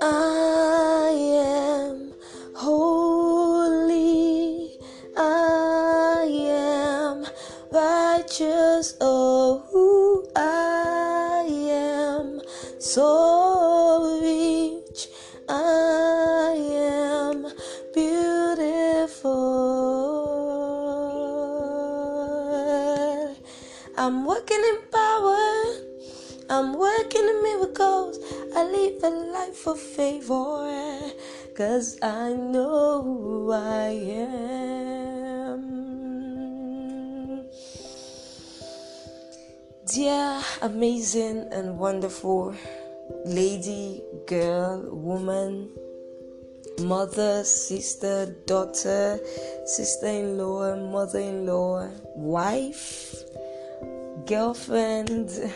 I Cause I know who I am. Dear, amazing, and wonderful lady, girl, woman, mother, sister, daughter, sister in law, mother in law, wife, girlfriend.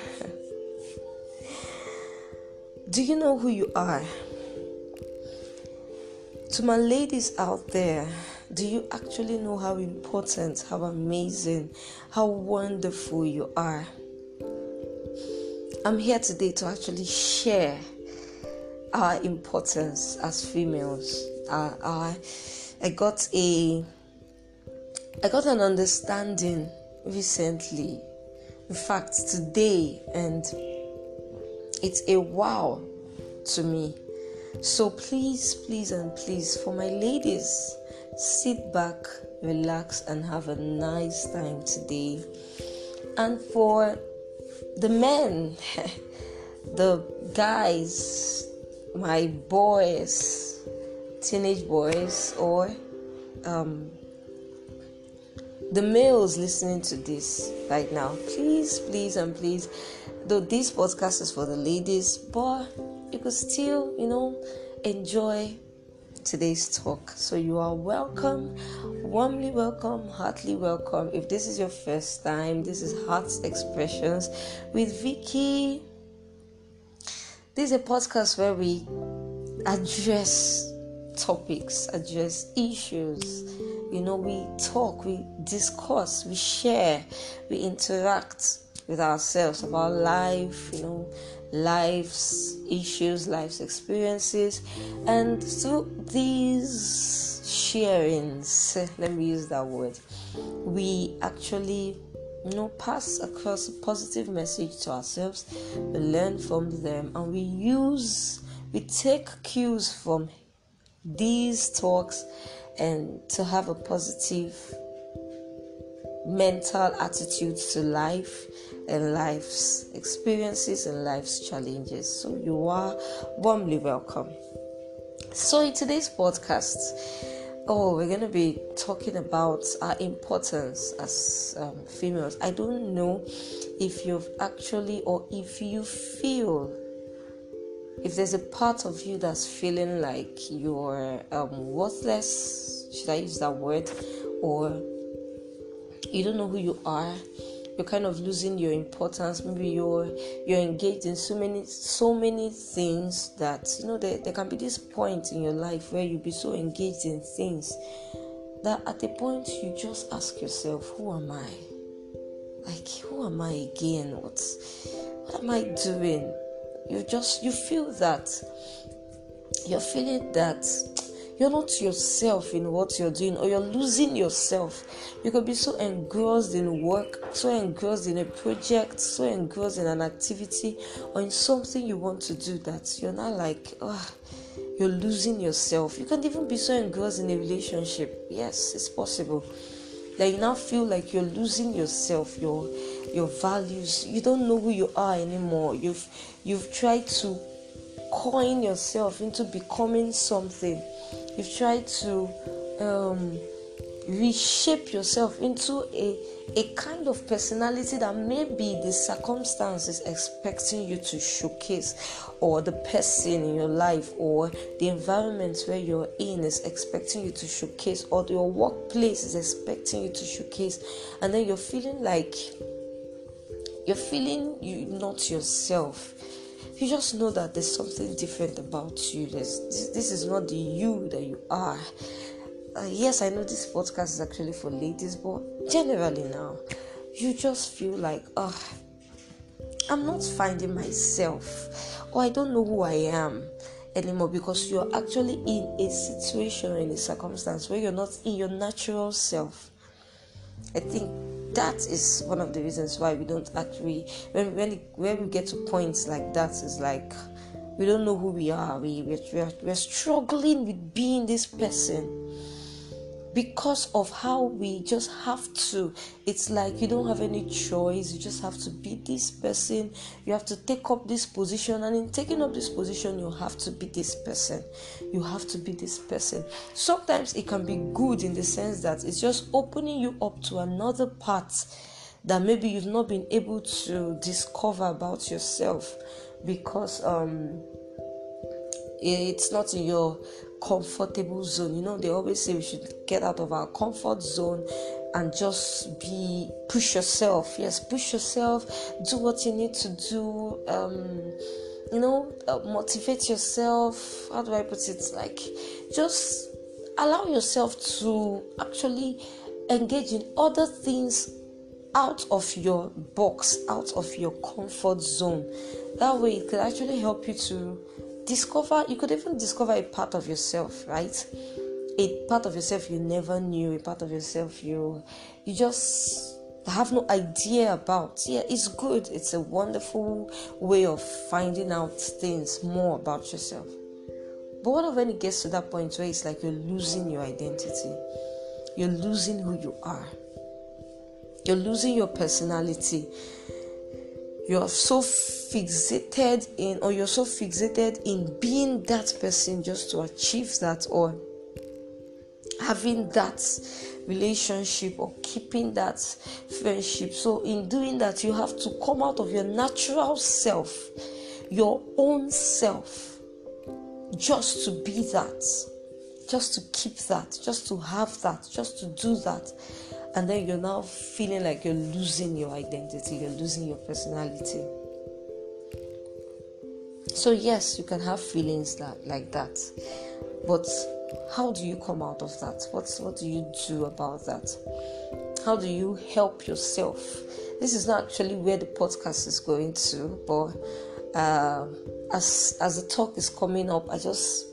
Do you know who you are? To my ladies out there, do you actually know how important, how amazing, how wonderful you are? I'm here today to actually share our importance as females. Uh, I got a, I got an understanding recently. In fact, today, and it's a wow to me. So please, please, and please, for my ladies, sit back, relax, and have a nice time today. And for the men, the guys, my boys, teenage boys, or um, the males listening to this right now, please, please, and please, though this podcast is for the ladies, but you could still, you know, enjoy today's talk. So you are welcome, warmly welcome, heartily welcome. If this is your first time, this is Hearts Expressions with Vicky. This is a podcast where we address topics, address issues. You know, we talk, we discuss, we share, we interact with ourselves about life, you know, life's issues, life's experiences, and through these sharings, let me use that word, we actually you know pass across a positive message to ourselves, we learn from them, and we use we take cues from these talks and to have a positive mental attitude to life and life's experiences and life's challenges. So you are warmly welcome. So in today's podcast, oh, we're going to be talking about our importance as um, females. I don't know if you've actually or if you feel if there's a part of you that's feeling like you're um, worthless, should I use that word, or you don't know who you are, you're kind of losing your importance. Maybe you're you're engaged in so many so many things that you know there, there can be this point in your life where you'll be so engaged in things that at a point you just ask yourself, who am I? Like who am I again? What what am I doing? you just you feel that you're feeling that you're not yourself in what you're doing or you're losing yourself. You could be so engrossed in work so engrossed in a project so engrossed in an activity or in something you want to do that you're not like oh, you're losing yourself. You can even be so engrossed in a relationship. Yes it's possible. That you now feel like you're losing yourself your your values. You don't know who you are anymore. You've you've tried to coin yourself into becoming something you've tried to um, reshape yourself into a a kind of personality that maybe the circumstance is expecting you to showcase or the person in your life or the environment where you're in is expecting you to showcase or your workplace is expecting you to showcase. And then you're feeling like you're feeling you not yourself you just know that there's something different about you there's, this, this is not the you that you are uh, yes i know this podcast is actually for ladies but generally now you just feel like oh I'm not finding myself, or I don't know who I am anymore because you're actually in a situation in a circumstance where you're not in your natural self. I think that is one of the reasons why we don't actually when when when we get to points like that is like we don't know who we are. We we're, we're struggling with being this person because of how we just have to. It's like you don't have any choice. You just have to be this person. You have to take up this position. And in taking up this position, you have to be this person. You have to be this person. Sometimes it can be good in the sense that it's just opening you up to another part that maybe you've not been able to discover about yourself because um it's not in your comfortable zone. You know, they always say we should get out of our comfort zone and just be push yourself. Yes, push yourself. Do what you need to do. Um, you know, uh, motivate yourself. How do I put it? Like, just allow yourself to actually engage in other things out of your box, out of your comfort zone. That way, it could actually help you to discover you could even discover a part of yourself right a part of yourself you never knew a part of yourself you you just have no idea about. Yeah it's good. It's a wonderful way of finding out things more about yourself. But what when it gets to that point where it's like you're losing your identity? You're losing who you are. You're losing your personality. You're so fixated in or you're so fixated in being that person just to achieve that or having that relationship or keeping that friendship. So in doing that you have to come out of your natural self your own self just to be that just to keep that just to have that just to do that. And then you're now feeling like you're losing your identity, you're losing your personality. So yes, you can have feelings that like that, but how do you come out of that? What's what do you do about that? How do you help yourself? This is not actually where the podcast is going to, but uh, as as the talk is coming up, I just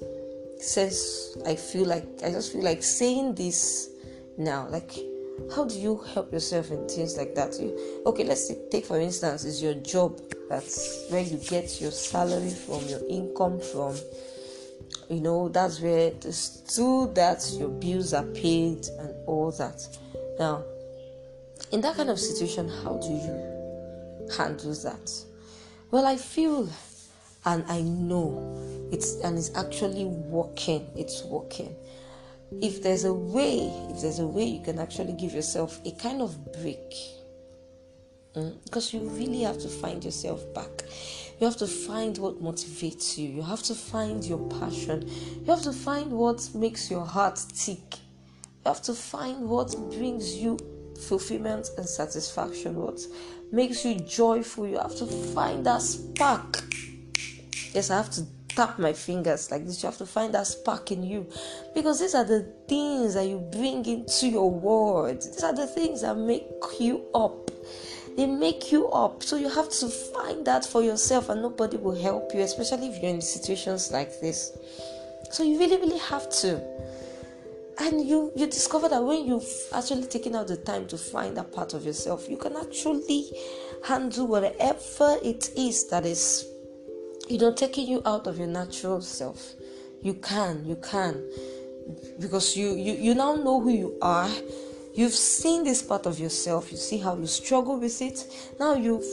sense I feel like I just feel like saying this now, like how do you help yourself in things like that you, okay let's take for instance is your job that's where you get your salary from your income from you know that's where through that your bills are paid and all that. Now in that kind of situation how do you handle that? Well i feel and i know it's and it's actually working it's working. If there's a way, if there's a way you can actually give yourself a kind of break, mm, because you really have to find yourself back. You have to find what motivates you. You have to find your passion. You have to find what makes your heart tick. You have to find what brings you fulfillment and satisfaction, what makes you joyful. You have to find that spark. Yes, I have to tap my fingers like this. You have to find that spark in you because these are the things that you bring into your world. These are the things that make you up. They make you up. So you have to find that for yourself, and nobody will help you, especially if you're in situations like this. So you really, really have to. And you you discover that when you've actually taken out the time to find that part of yourself, you can actually handle whatever it is that is you know taking you out of your natural self you can you can because you you, you now know who you are you've seen this part of yourself. You see how you struggle with it. Now you've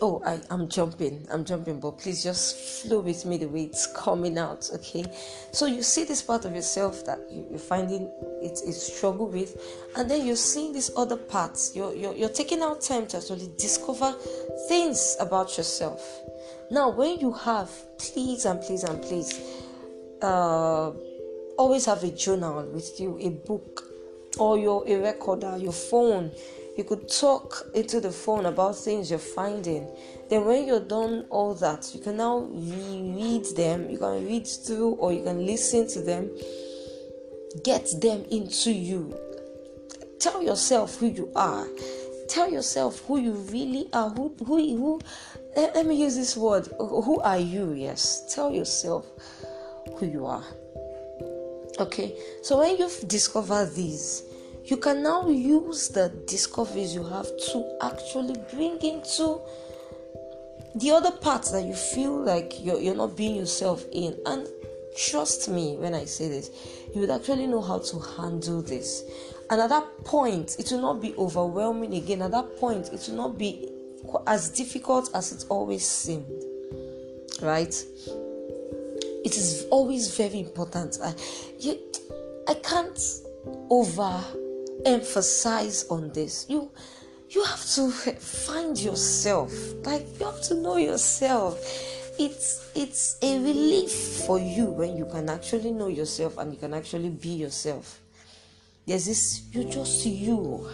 oh I, i'm jumping. I'm jumping but please just flow with me the way it's coming out okay? So you see this part of yourself that you, are finding it's a struggle with and then you're seeing these other parts. You're, you're, you're taking out time to actually discover things about yourself. Now, when you have, please and please and please, uh, always have a journal with you, a book, or your a recorder, your phone. You could talk into the phone about things you're finding. Then, when you're done all that, you can now read them. You can read through, or you can listen to them. Get them into you. Tell yourself who you are tell yourself who you really are. Who, who, who. Let, let me use this word. Who are you? Yes. Tell yourself who you are. Okay. So when you've discovered these, you can now use the discoveries you have to actually bring into the other parts that you feel like you're, you're not being yourself in. And trust me when I say this, you would actually know how to handle this. And at that point, it will not be overwhelming again. At that point, it will not be as difficult as it always seemed. Right? It is always very important. I, you, I can't over emphasize on this. You you have to find yourself. Like you have to know yourself. It's it's a relief for you when you can actually know yourself and you can actually be yourself. There's this you just you.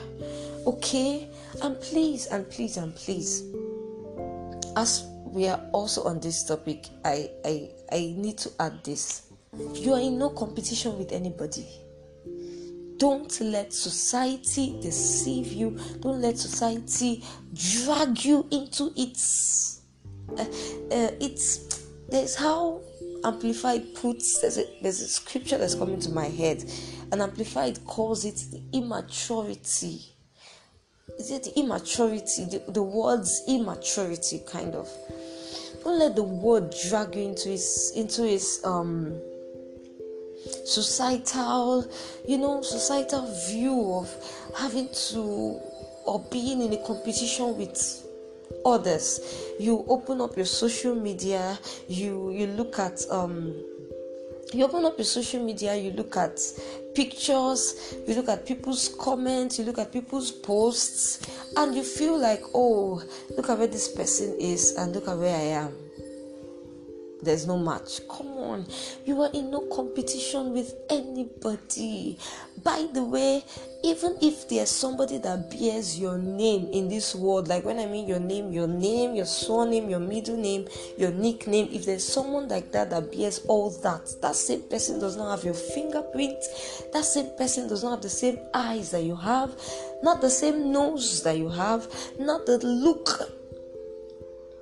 Okay? And please and please and please. As we are also on this topic, I I I need to add this. You are in no competition with anybody don't let society deceive you. Don't let society drag you into its. Uh, uh, it's there's how amplified puts there's a, there's a scripture that's coming to my head and amplified calls it the immaturity is it immaturity the, the words immaturity kind of don't let the world drag you into its into its um societal, you know, societal view of having to or being in a competition with others. You open up your social media, you you look at um you open up your social media, you look at pictures, you look at people's comments, you look at people's posts, and you feel like, oh, look at where this person is, and look at where I am there's no match. Come on, you are in no competition with anybody. By the way, even if there's somebody that bears your name in this world, like when I mean your name, your name, your surname, your middle name, your nickname, if there's someone like that that bears all that, that same person does not have your fingerprint, that same person does not have the same eyes that you have, not the same nose that you have, not the look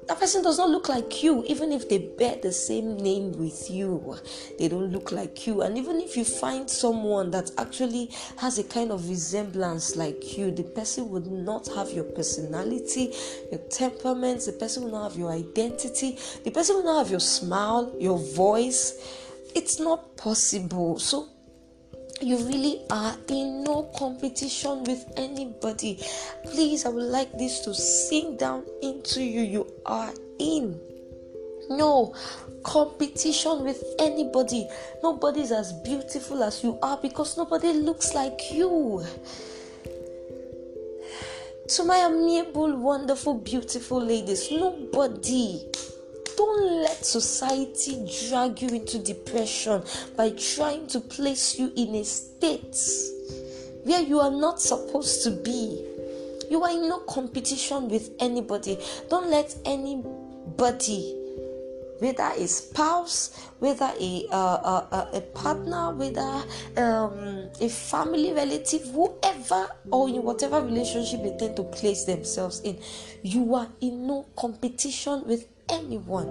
that person does not look like you, even if they bear the same name with you. They don't look like you. And even if you find someone that actually has a kind of resemblance like you, the person would not have your personality, your temperament, the person will not have your identity, the person will not have your smile, your voice. It's not possible. So you really are in no competition with anybody. Please, I would like this to sink down into you. You are in no competition with anybody. Nobody's as beautiful as you are because nobody looks like you. To my amiable, wonderful, beautiful ladies, nobody don't let society drag you into depression by trying to place you in a state where you are not supposed to be. You are in no competition with anybody. Don't let anybody, whether a spouse, whether a uh, a partner, whether um, a family relative, whoever or in whatever relationship they tend to place themselves in, you are in no competition with anyone.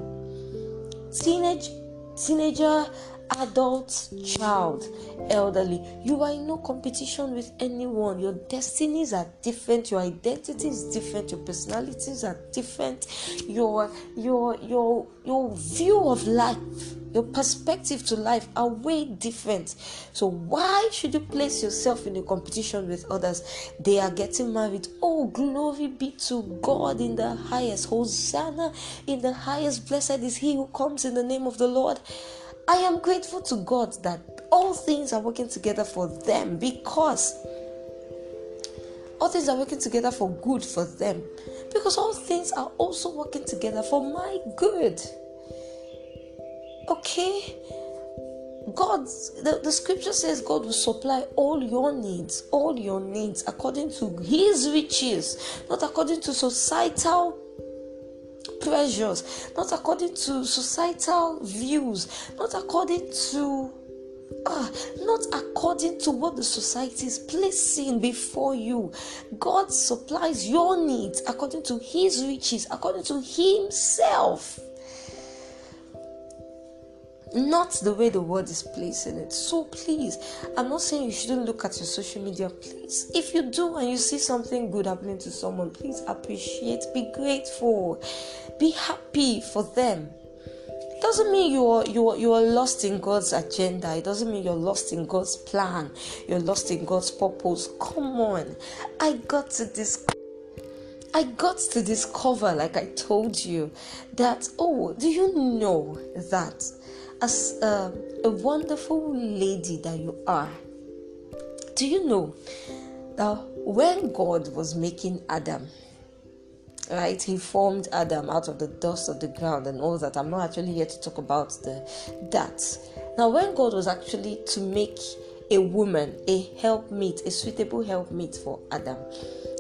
Teenage teenager adult child elderly you are in no competition with anyone your destinies are different your identity is different your personalities are different your your your your view of life your perspective to life are way different. So, why should you place yourself in a competition with others? They are getting married. Oh, glory be to God in the highest. Hosanna in the highest. Blessed is he who comes in the name of the Lord. I am grateful to God that all things are working together for them because all things are working together for good for them because all things are also working together for my good. Okay? God, the, the scripture says God will supply all your needs, all your needs according to His riches, not according to societal pressures, not according to societal views, not according to are, not according to what the society is placing before you. God supplies your needs according to His riches, according to Himself not the way the world is placing it. So please, I'm not saying you shouldn't look at your social media. Please, if you do and you see something good happening to someone, please appreciate, be grateful, be happy for them. It doesn't mean you are you are you are lost in God's agenda. It doesn't mean you're lost in God's plan. You're lost in God's purpose. Come on, I got to this. I got to discover, like I told you, that oh, do you know that as a, a wonderful lady that you are, do you know that when God was making Adam, right, he formed Adam out of the dust of the ground and all that. I'm not actually here to talk about the that. Now, when God was actually to make a woman a helpmeet, a suitable helpmeet for Adam,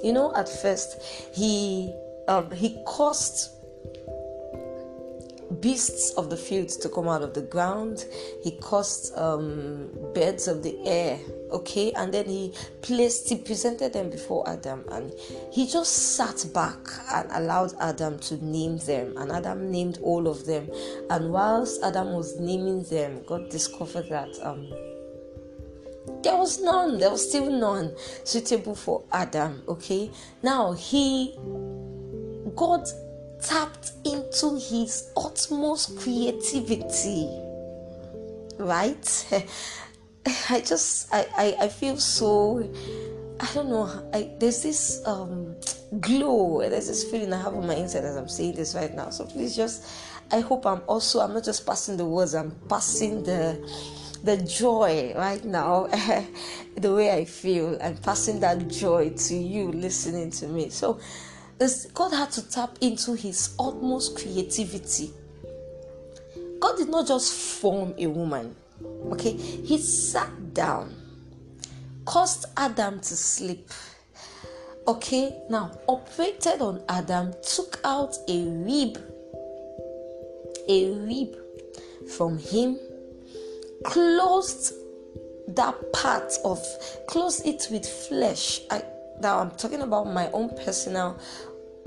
you know, at first he um, he caused beasts of the field to come out of the ground. He caused um, birds of the air, okay, and then he placed, he presented them before Adam, and he just sat back and allowed Adam to name them, and Adam named all of them. And whilst Adam was naming them, God discovered that um, there was none, there was still none suitable for Adam, okay. Now he, God tapped into his utmost creativity right? I just I, I i feel so i don't know I, there's this um glow there's this feeling i have on my inside as i'm saying this right now. So please just i hope i'm also i'm not just passing the words i'm passing the the joy right now the way i feel i'm passing that joy to you listening to me. So God had to tap into his utmost creativity. God did not just form a woman, okay? He sat down, caused Adam to sleep, okay? Now, operated on Adam, took out a rib, a rib from him, closed that part of, closed it with flesh. I, now I'm talking about my own personal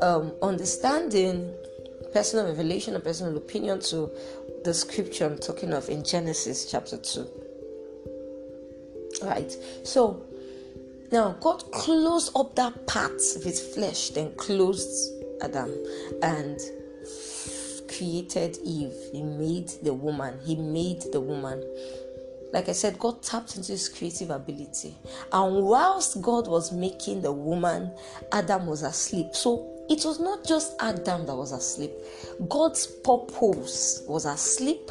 um, understanding personal revelation and personal opinion to the scripture I'm talking of in Genesis chapter 2. Right. So now God closed up that part of his flesh, then closed Adam and created Eve. He made the woman. He made the woman. Like I said, God tapped into his creative ability. And whilst God was making the woman, Adam was asleep. So it was not just Adam that was asleep, God's purpose was asleep.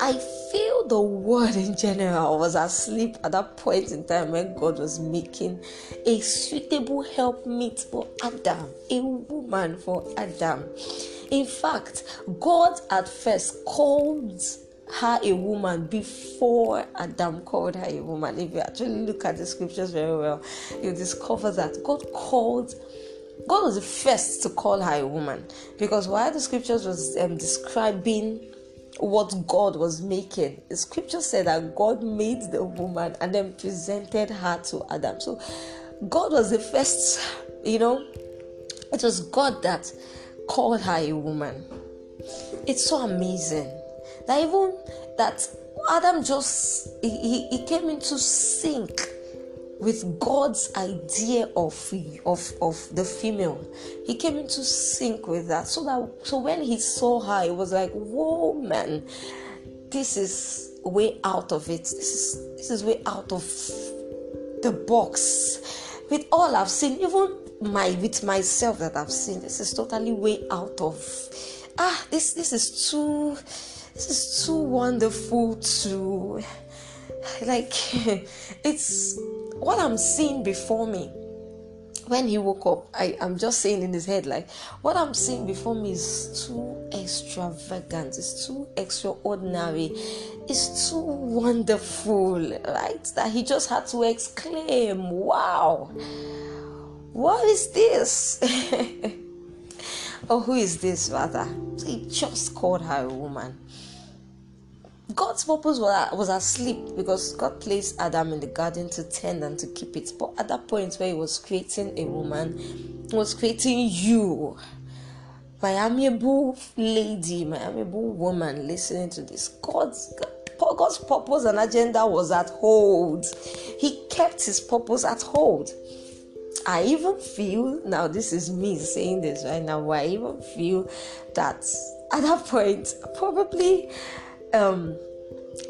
I feel the world in general was asleep at that point in time when God was making a suitable helpmeet for Adam, a woman for Adam. In fact, God at first called her a woman before Adam called her a woman. If you actually look at the scriptures very well, you discover that God called God was the first to call her a woman because while the scriptures was um, describing what God was making, the scripture said that God made the woman and then presented her to Adam. So God was the first, you know, it was God that called her a woman. It's so amazing that even that Adam just he, he came into sync with God's idea of, of, of the female. He came into sync with that. So that so when he saw her, it was like, whoa man, this is way out of it. This is this is way out of the box. With all I've seen, even my with myself that I've seen, this is totally way out of ah, this this is too this is too wonderful to like it's what I'm seeing before me when he woke up, I am just saying in his head, like, what I'm seeing before me is too extravagant, it's too extraordinary, it's too wonderful, right? That he just had to exclaim, Wow, what is this? or oh, who is this, rather? he just called her a woman. God's purpose was, asleep because God placed Adam in the garden to tend and to keep it. But at that point where He was creating a woman, He was creating you. My amiable lady, my amiable woman listening to this. God's God's purpose and agenda was at hold. He kept his purpose at hold. I even feel now this is me saying this right now, I even feel that at that point probably um,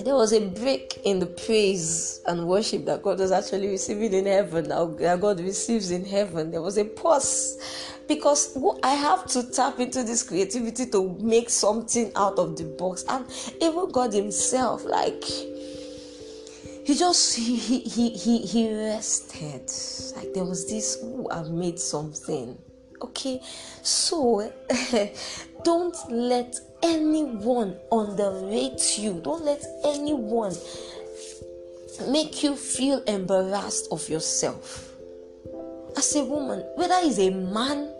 there was a break in the praise and worship that God was actually receiving in heaven, that God receives in heaven. There was a pause because I have to tap into this creativity to make something out of the box, and even God Himself, like he just he he he he, rested. Like there was this, oh, I've made something. Okay, so don't let anyone underrate you. Don't let anyone make you feel embarrassed of yourself. As a woman, whether it's a man,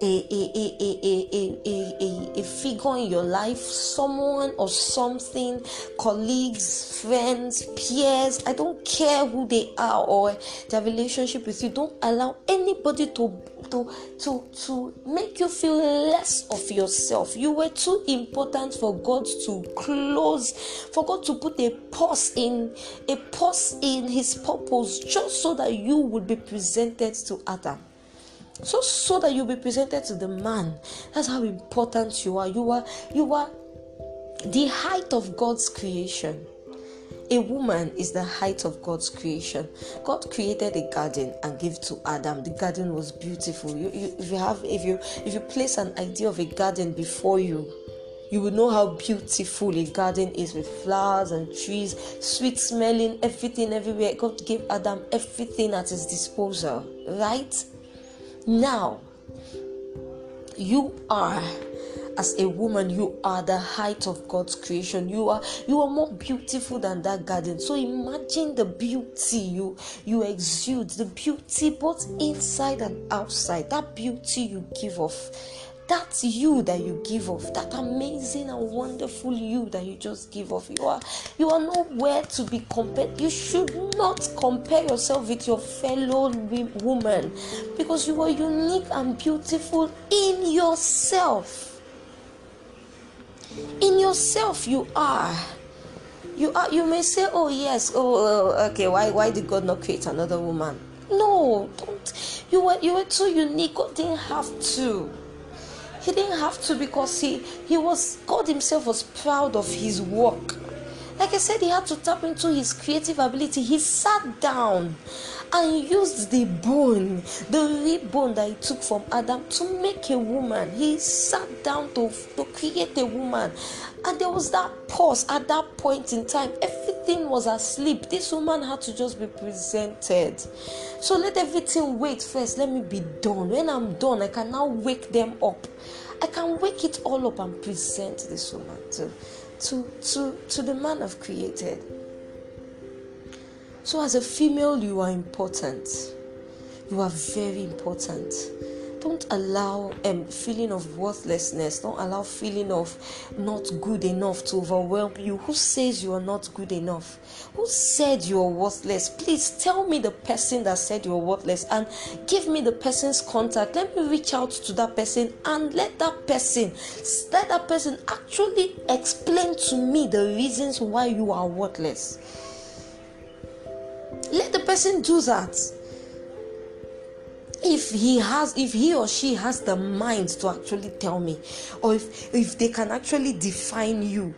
a, a, a, a, a, a, a, a figure in your life, someone or something, colleagues, friends, peers, I don't care who they are or their relationship with you, don't allow anybody to to to to make you feel less of yourself. You were too important for God to close, for God to put a pause in a pause in his purpose just so that you would be presented to Adam. So so that you'll be presented to the man. That's how important you are. You are you are the height of god's creation a woman is the height of god's creation god created a garden and gave to adam the garden was beautiful you, you, if you have if you if you place an idea of a garden before you you will know how beautiful a garden is with flowers and trees, sweet smelling, everything everywhere. God gave Adam everything at his disposal, right? Now, you are as a woman you are the height of god's creation. You are you are more beautiful than that garden. So imagine the beauty you you exude the beauty both inside and outside that beauty you give off that's you that you give off that amazing and wonderful you that you just give off. You are you are nowhere to be compared. You should not compare yourself with your fellow woman because you are unique and beautiful in yourself in yourself you are. You are you may say oh yes oh uh, okay why why did god not create another woman? No don't. You were you were too unique. God didn't have to. He didn't have to because he he was God himself was proud of his work. Like I said, he had to tap into his creative ability. He sat down and used the bone, the rib bone that he took from Adam to make a woman. He sat down to, to create a woman. And there was that pause at that point in time. Everything was asleep. This woman had to just be presented. So let everything wait first. Let me be done. When I'm done, I can now wake them up. I can wake it all up and present this woman to, to, to, to the man I've created. So, as a female, you are important. You are very important. Don't allow a um, feeling of worthlessness. Don't allow feeling of not good enough to overwhelm you. Who says you are not good enough? Who said you are worthless? Please tell me the person that said you are worthless and give me the person's contact. Let me reach out to that person and let that person let that person actually explain to me the reasons why you are worthless. Let the person do that if he has if he or she has the mind to actually tell me or if if they can actually define you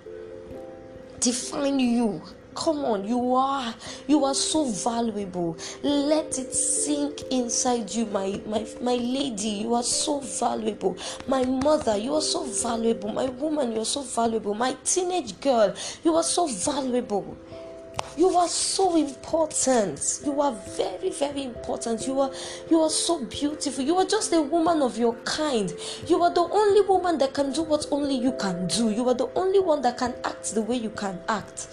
define you come on you are you are so valuable. Let it sink inside you my my my lady you are so valuable. My mother you are so valuable. My woman you are so valuable. My teenage girl you are so valuable you are so important. You are very, very important. You are you are so beautiful. You are just a woman of your kind. You are the only woman that can do what only you can do. You are the only one that can act the way you can act.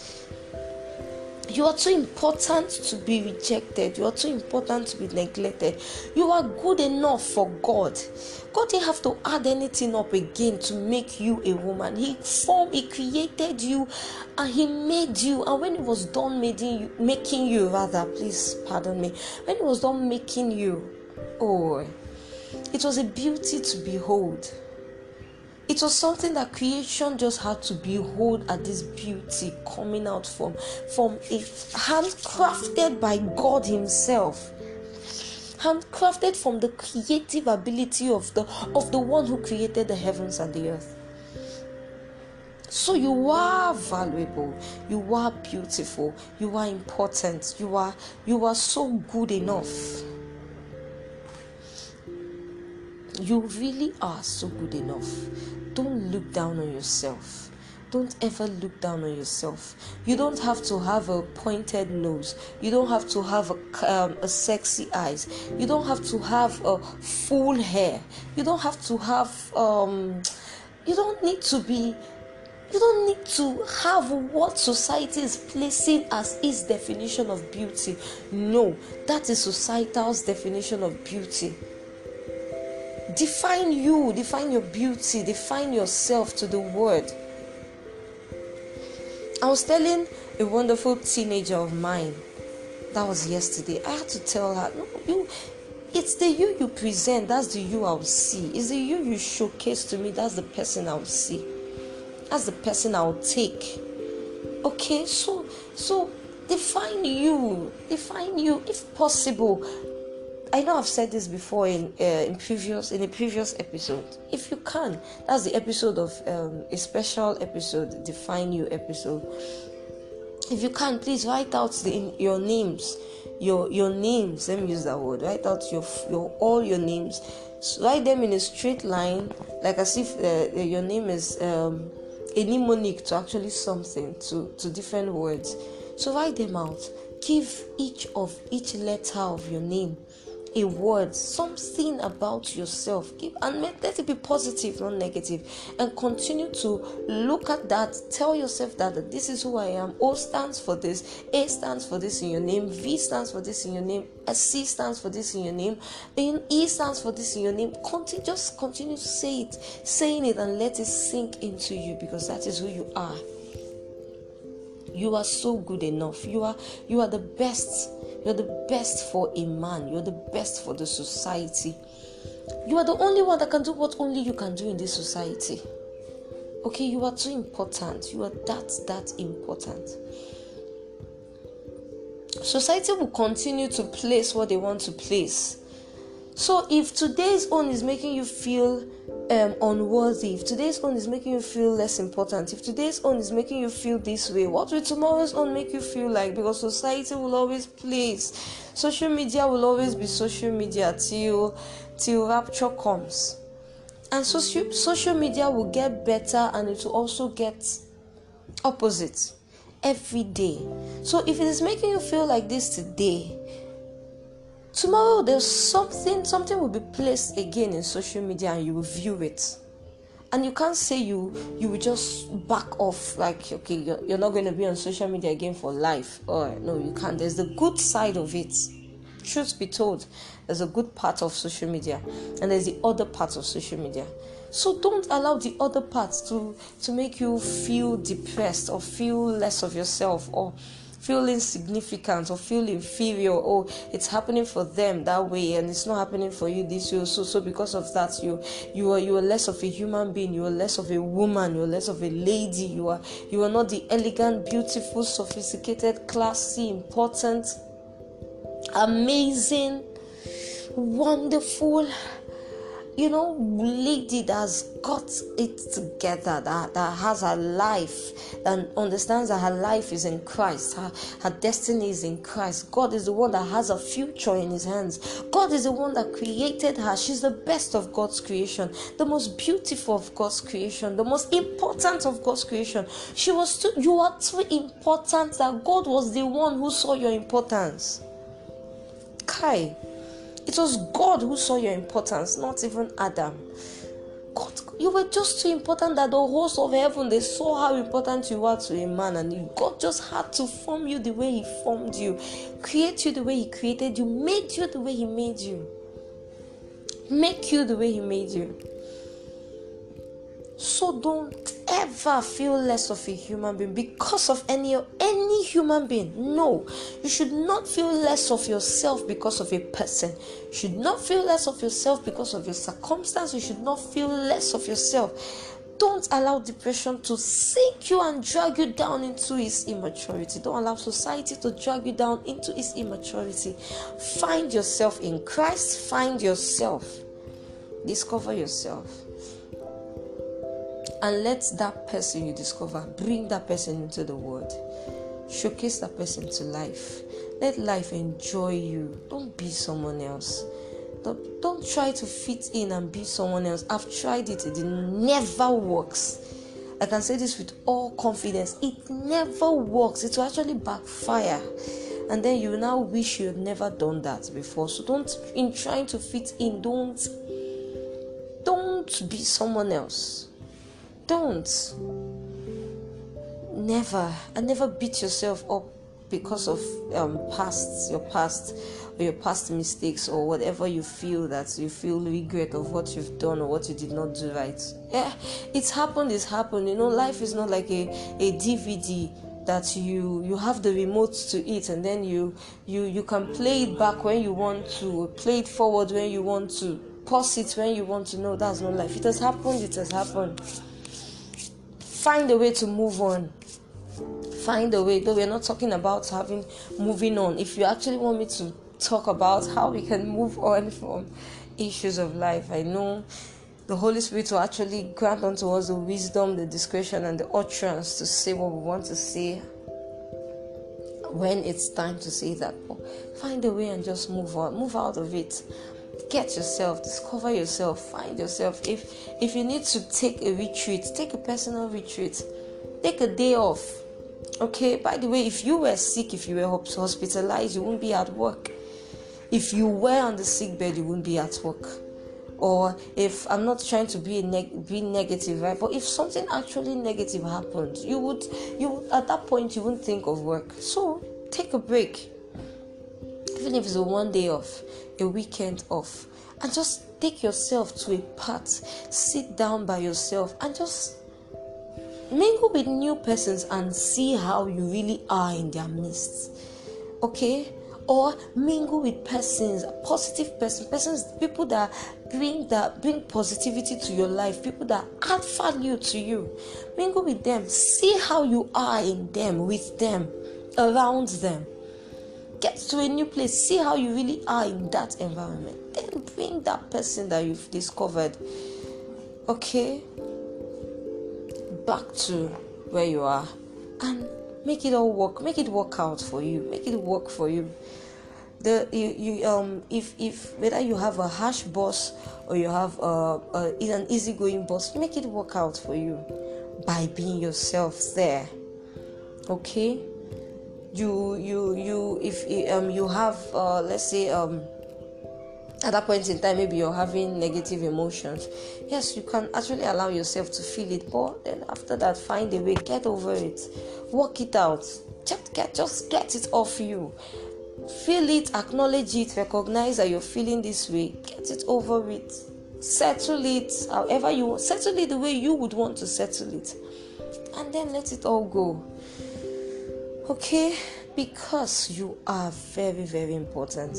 You are too important to be rejected. You are too important to be neglected. You are good enough for God. God didn't have to add anything up again to make you a woman. He formed, He created you, and He made you. And when He was done making you, making you rather, please pardon me. When He was done making you, oh, it was a beauty to behold. It was something that creation just had to behold at this beauty coming out from from a handcrafted by God Himself. Handcrafted from the creative ability of the of the one who created the heavens and the earth. So you are valuable, you are beautiful, you are important, you are you are so good enough. You really are so good enough. Don't look down on yourself. Don't ever look down on yourself. You don't have to have a pointed nose. You don't have to have a, um, a sexy eyes. You don't have to have a full hair. You don't have to have. Um, you don't need to be you don't need to have what society is placing as its definition of beauty. No, that is societal's definition of beauty. Define you, define your beauty, define yourself to the word. I was telling a wonderful teenager of mine that was yesterday. I had to tell her, no, you it's the you you present, that's the you I'll see. It's the you you showcase to me, that's the person I'll see. That's the person I'll take. Okay, so so define you, define you if possible. I know I've said this before in uh, in previous in a previous episode. If you can, that's the episode of um, a special episode, define you episode. If you can, please write out the, your names, your your names. Let me use that word. Write out your your all your names. So write them in a straight line, like as if uh, your name is um, a mnemonic to actually something to to different words. So write them out. Give each of each letter of your name a word, something about yourself. Give and let it be positive, not. And continue to look at that. Tell yourself that this is who I am. O stands for this, A stands for this in your name, V stands for this in your name, C stands for this in your name, and E stands for this in your name. Continue, just continue to say it, saying it, and let it sink into you because that is who you are. You are so good enough. You are you are the best you're the best for a man. You're the best for the society. You are the only one that can do what only you can do in this society. Okay, you are too important. You are that, that important. Society will continue to place what they want to place. So if today's own is making you feel um, unworthy, if today's own is making you feel less important, if today's own is making you feel this way, what will tomorrow's own make you feel like? Because society will always place, social media will always be social media till till rapture comes, and social social media will get better and it will also get opposite every day. So if it is making you feel like this today, tomorrow there's something something will be placed again in social media and you will view it. And you can't say you you will just back off like okay you're, you're not going to be on social media again for life. Or no you can't. There's the good side of it. Truth be told there's a good part of social media and there's the other part of social media. So don't allow the other parts to to make you feel depressed or feel less of yourself or feel insignificant or feel inferior oh it's happening for them that way and it's not happening for you this way. So so because of that you you are you are less of a human being you are less of a woman you are less of a lady you are you are not the elegant beautiful sophisticated classy important amazing wonderful you know, lady that's got it together, that, that has her life, and understands that her life is in Christ, her, her destiny is in Christ. God is the one that has a future in his hands. God is the one that created her. She's the best of God's creation, the most beautiful of God's creation, the most important of God's creation. She was too, you are too important that God was the one who saw your importance. Kai. It was God who saw your importance, not even Adam. God, you were just too important that the host of heaven they saw how important you are to a man, and God just had to form you the way He formed you, create you the way He created you, made you the way He made you, make you the way He made you. So don't ever feel less of a human being because of any any human being. No, you should not feel less of yourself because of a person. You should not feel less of yourself because of your circumstance. You should not feel less of yourself. Don't allow depression to sink you and drag you down into its immaturity. Don't allow society to drag you down into its immaturity. Find yourself in Christ. Find yourself. Discover yourself and let that person you discover bring that person into the world. Showcase that person to life. Let life enjoy you. Don't be someone else. Don't, don't try to fit in and be someone else. I've tried it. It never works. I can say this with all confidence. It never works. It will actually backfire. And then you now wish you had never done that before. So don't in trying to fit in don't don't be someone else don't. Never. And never beat yourself up because of um, past your past or your past mistakes or whatever you feel that you feel regret of what you've done or what you did not do right. Yeah, it's happened. It's happened. You know, life is not like a, a DVD that you you have the remote to it and then you you you can play it back when you want to play it forward when you want to pause it when you want to know that's not life it has happened it has happened find a way to move on. Find a way. Though we're not talking about having moving on. If you actually want me to talk about how we can move on from issues of life i know the holy spirit will actually grant unto us the wisdom the discretion and the utterance to say what we want to say when it's time to say that. Find a way and just move on. Move out of it get yourself discover yourself find yourself. If if you need to take a retreat take a personal retreat. Take a day off. Okay by the way if you were sick if you were hospitalized you won't be at work. If you were on the sick bed you won't be at work. Or if i'm not trying to be neg- be negative right? But if something actually negative happened you would you at that point you wouldn't think of work. So take a break even if it's a one day off a weekend off and just take yourself to a part, sit down by yourself and just mingle with new persons and see how you really are in their midst. Okay? Or mingle with persons, positive persons, persons, people that bring that bring positivity to your life, people that add value to you. Mingle with them, see how you are in them, with them, around them get to a new place, see how you really are in that environment. Then bring that person that you've discovered, okay, back to where you are and make it all work. Make it work out for you. Make it work for you. The you, you um if if whether you have a harsh boss or you have a, a an easygoing boss, make it work out for you by being yourself there. Okay you you you if um you have uh let's say um at that point in time maybe you're having negative emotions yes you can actually allow yourself to feel it. But then after that find a way get over it. Work it out. Just get just get it off you. Feel it acknowledge it recognize that you're feeling this way. Get it over it. Settle it however you settle it the way you would want to settle it. And then let it all go okay because you are very very important.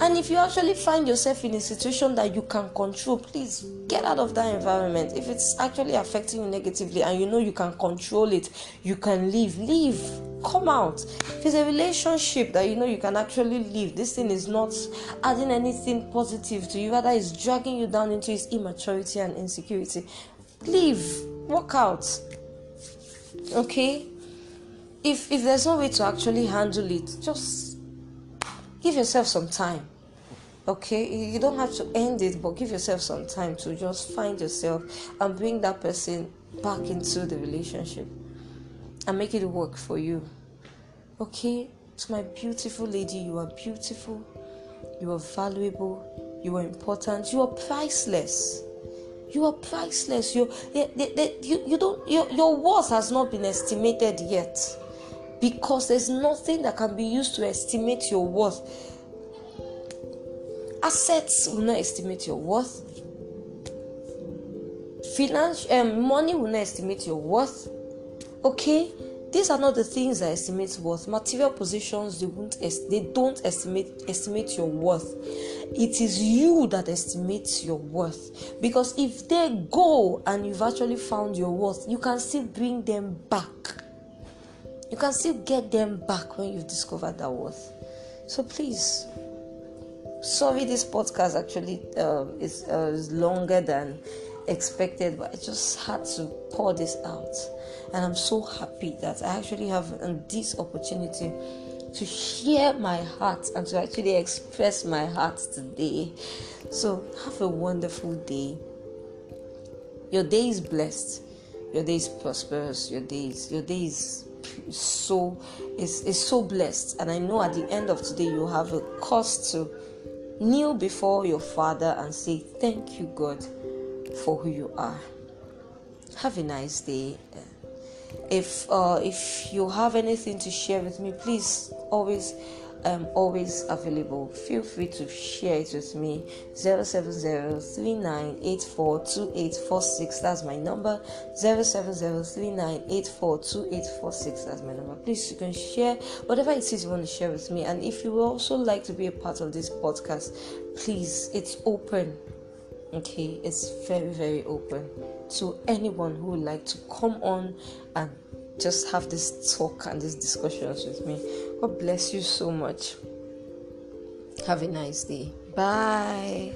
And if you actually find yourself in a situation that you can control please get out of that environment. If it's actually affecting you negatively and you know you can control it you can leave. Leave. Come out. If it's a relationship that you know you can actually leave this thing is not adding anything positive to you. Rather it's dragging you down into its immaturity and insecurity. Leave. Walk out. Okay if if there's no way to actually handle it just give yourself some time okay you don't have to end it but give yourself some time to just find yourself and bring that person back into the relationship and make it work for you okay to my beautiful lady you are beautiful you are valuable you are important you are priceless You are priceless. You, you, you don't. Your, your worth has not been estimated yet, because there's nothing that can be used to estimate your worth. Assets will not estimate your worth. Finance, um, money will not estimate your worth. Okay, these are not the things that estimate worth. Material positions they won't they don't estimate estimate your worth. It is you that estimates your worth. Because if they go and you've actually found your worth, you can still bring them back. You can still get them back when you've discovered that worth. So please, sorry, this podcast actually um, is, uh, is longer than expected, but I just had to pour this out. And I'm so happy that I actually have this opportunity to share my heart and to actually express my heart today. So, have a wonderful day. Your day is blessed. Your day is prosperous. Your day is, your day so is, is so blessed. And I know at the end of today you have a cause to kneel before your father and say, Thank you, God for who you are. Have a nice day. If uh, if you have anything to share with me, please always um, always available. Feel free to share it with me. 07039842846. That's my number. 07039842846. That's my number. Please, you can share whatever it is you want to share with me. And if you would also like to be a part of this podcast, please, it's open okay it's very very open to anyone who would like to come on and just have this talk and these discussions with me. God bless you so much. Have a nice day. Bye